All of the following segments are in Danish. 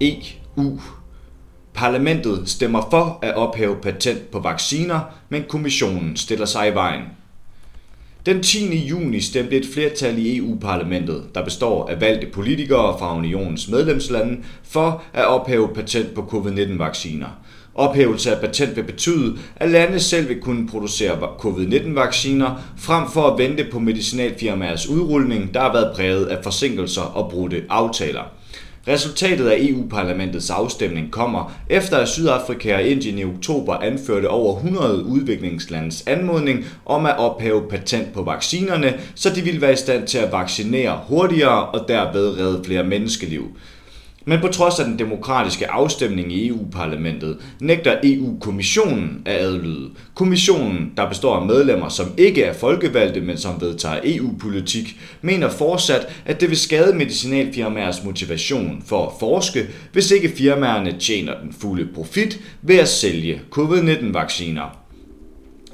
EU. Parlamentet stemmer for at ophæve patent på vacciner, men kommissionen stiller sig i vejen. Den 10. juni stemte et flertal i EU-parlamentet, der består af valgte politikere fra unionens medlemslande, for at ophæve patent på covid-19-vacciner. Ophævelse af patent vil betyde, at lande selv vil kunne producere covid-19-vacciner, frem for at vente på medicinalfirmaers udrulning, der har været præget af forsinkelser og brudte aftaler. Resultatet af EU-parlamentets afstemning kommer efter at Sydafrika og Indien i oktober anførte over 100 udviklingslandes anmodning om at ophæve patent på vaccinerne, så de ville være i stand til at vaccinere hurtigere og derved redde flere menneskeliv. Men på trods af den demokratiske afstemning i EU-parlamentet, nægter EU-kommissionen at adlyde. Kommissionen, der består af medlemmer, som ikke er folkevalgte, men som vedtager EU-politik, mener fortsat, at det vil skade medicinalfirmaers motivation for at forske, hvis ikke firmaerne tjener den fulde profit ved at sælge covid-19-vacciner.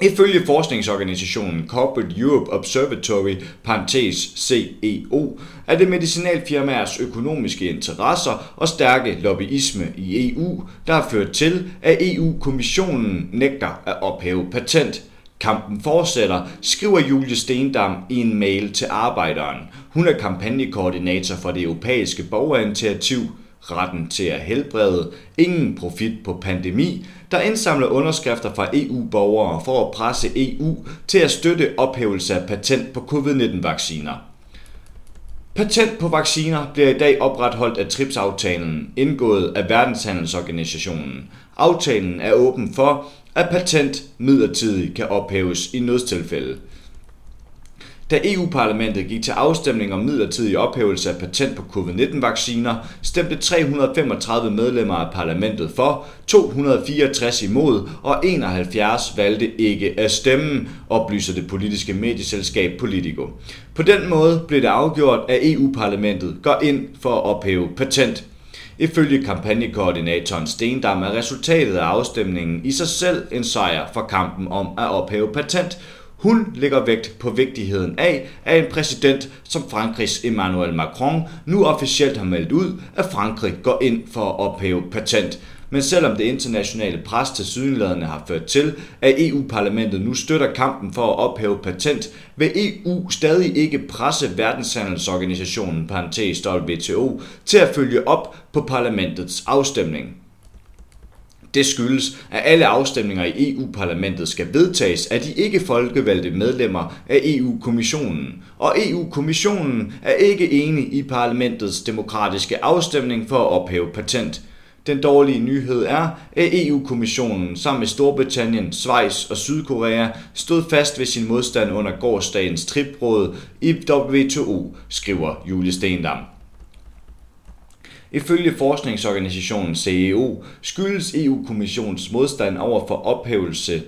Ifølge forskningsorganisationen Corporate Europe Observatory, parentes CEO, er det medicinalfirmaers økonomiske interesser og stærke lobbyisme i EU, der har ført til, at EU-kommissionen nægter at ophæve patent. Kampen fortsætter, skriver Julie Stendam i en mail til arbejderen. Hun er kampagnekoordinator for det europæiske borgerinitiativ retten til at helbrede, ingen profit på pandemi, der indsamler underskrifter fra EU-borgere for at presse EU til at støtte ophævelse af patent på covid-19-vacciner. Patent på vacciner bliver i dag opretholdt af TRIPS-aftalen, indgået af Verdenshandelsorganisationen. Aftalen er åben for, at patent midlertidigt kan ophæves i nødstilfælde. Da EU-parlamentet gik til afstemning om midlertidig ophævelse af patent på covid-19-vacciner, stemte 335 medlemmer af parlamentet for, 264 imod og 71 valgte ikke at stemme, oplyser det politiske medieselskab Politico. På den måde blev det afgjort, at EU-parlamentet går ind for at ophæve patent. Ifølge kampagnekoordinatoren Stendam er resultatet af afstemningen i sig selv en sejr for kampen om at ophæve patent, hun lægger vægt på vigtigheden af, at en præsident som Frankrigs Emmanuel Macron nu officielt har meldt ud, at Frankrig går ind for at ophæve patent. Men selvom det internationale pres til sydenladende har ført til, at EU-parlamentet nu støtter kampen for at ophæve patent, vil EU stadig ikke presse verdenshandelsorganisationen parentes WTO til at følge op på parlamentets afstemning. Det skyldes, at alle afstemninger i EU-parlamentet skal vedtages af de ikke folkevalgte medlemmer af EU-kommissionen, og EU-kommissionen er ikke enig i parlamentets demokratiske afstemning for at ophæve patent. Den dårlige nyhed er, at EU-kommissionen sammen med Storbritannien, Schweiz og Sydkorea stod fast ved sin modstand under gårdsdagens tripråd i WTO, skriver Julie Stendam. Ifølge forskningsorganisationen CEO skyldes EU-kommissionens modstand over for ophævelse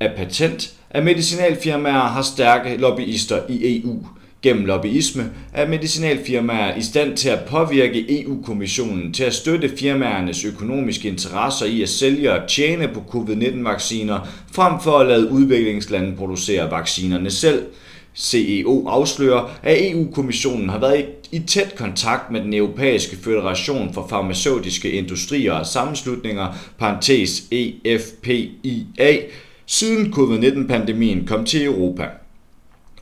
af patent, at medicinalfirmaer har stærke lobbyister i EU. Gennem lobbyisme er medicinalfirmaer i stand til at påvirke EU-kommissionen til at støtte firmaernes økonomiske interesser i at sælge og tjene på covid-19-vacciner, frem for at lade udviklingslande producere vaccinerne selv – CEO afslører, at EU-kommissionen har været i i tæt kontakt med den europæiske føderation for farmaceutiske industrier og sammenslutninger, parentes EFPIA, siden covid-19-pandemien kom til Europa.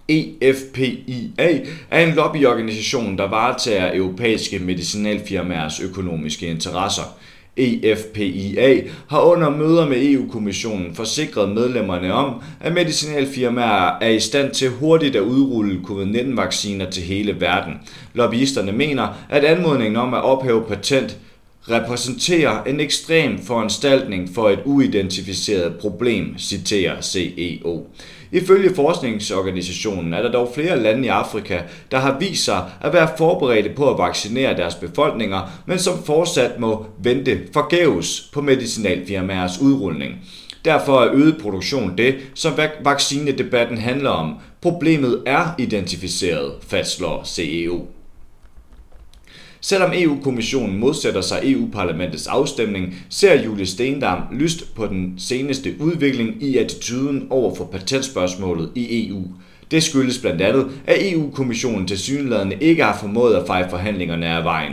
EFPIA er en lobbyorganisation, der varetager europæiske medicinalfirmaers økonomiske interesser. EFPIA har under møder med EU-kommissionen forsikret medlemmerne om, at medicinalfirmaer er i stand til hurtigt at udrulle covid-19-vacciner til hele verden. Lobbyisterne mener, at anmodningen om at ophæve patent repræsenterer en ekstrem foranstaltning for et uidentificeret problem, citerer CEO. Ifølge forskningsorganisationen er der dog flere lande i Afrika, der har vist sig at være forberedte på at vaccinere deres befolkninger, men som fortsat må vente forgæves på medicinalfirmaers udrulning. Derfor er øget produktion det, som vaccinedebatten handler om. Problemet er identificeret, fastslår CEO. Selvom EU-kommissionen modsætter sig EU-parlamentets afstemning, ser Julie Stendam lyst på den seneste udvikling i attituden over for patentspørgsmålet i EU. Det skyldes blandt andet, at EU-kommissionen til synlædende ikke har formået at feje forhandlingerne af vejen.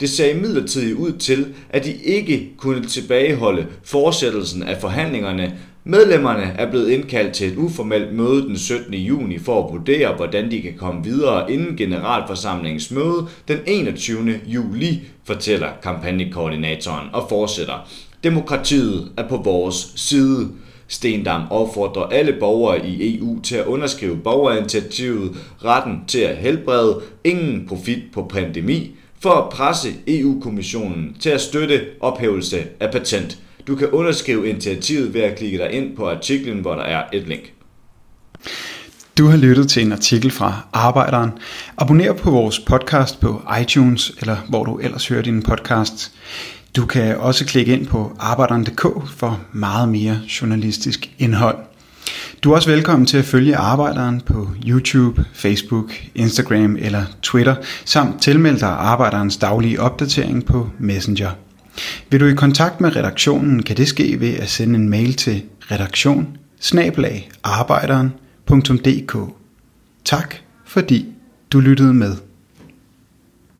Det ser imidlertid ud til, at de ikke kunne tilbageholde fortsættelsen af forhandlingerne. Medlemmerne er blevet indkaldt til et uformelt møde den 17. juni for at vurdere, hvordan de kan komme videre inden generalforsamlingens møde den 21. juli, fortæller kampagnekoordinatoren og fortsætter. Demokratiet er på vores side. Stendam opfordrer alle borgere i EU til at underskrive borgerinitiativet retten til at helbrede ingen profit på pandemi for at presse EU-kommissionen til at støtte ophævelse af patent. Du kan underskrive initiativet ved at klikke dig ind på artiklen, hvor der er et link. Du har lyttet til en artikel fra Arbejderen. Abonner på vores podcast på iTunes, eller hvor du ellers hører din podcast. Du kan også klikke ind på arbejderen.dk for meget mere journalistisk indhold. Du er også velkommen til at følge Arbejderen på YouTube, Facebook, Instagram eller Twitter, samt tilmelde dig Arbejderens daglige opdatering på Messenger. Vil du i kontakt med redaktionen, kan det ske ved at sende en mail til redaktion Tak fordi du lyttede med.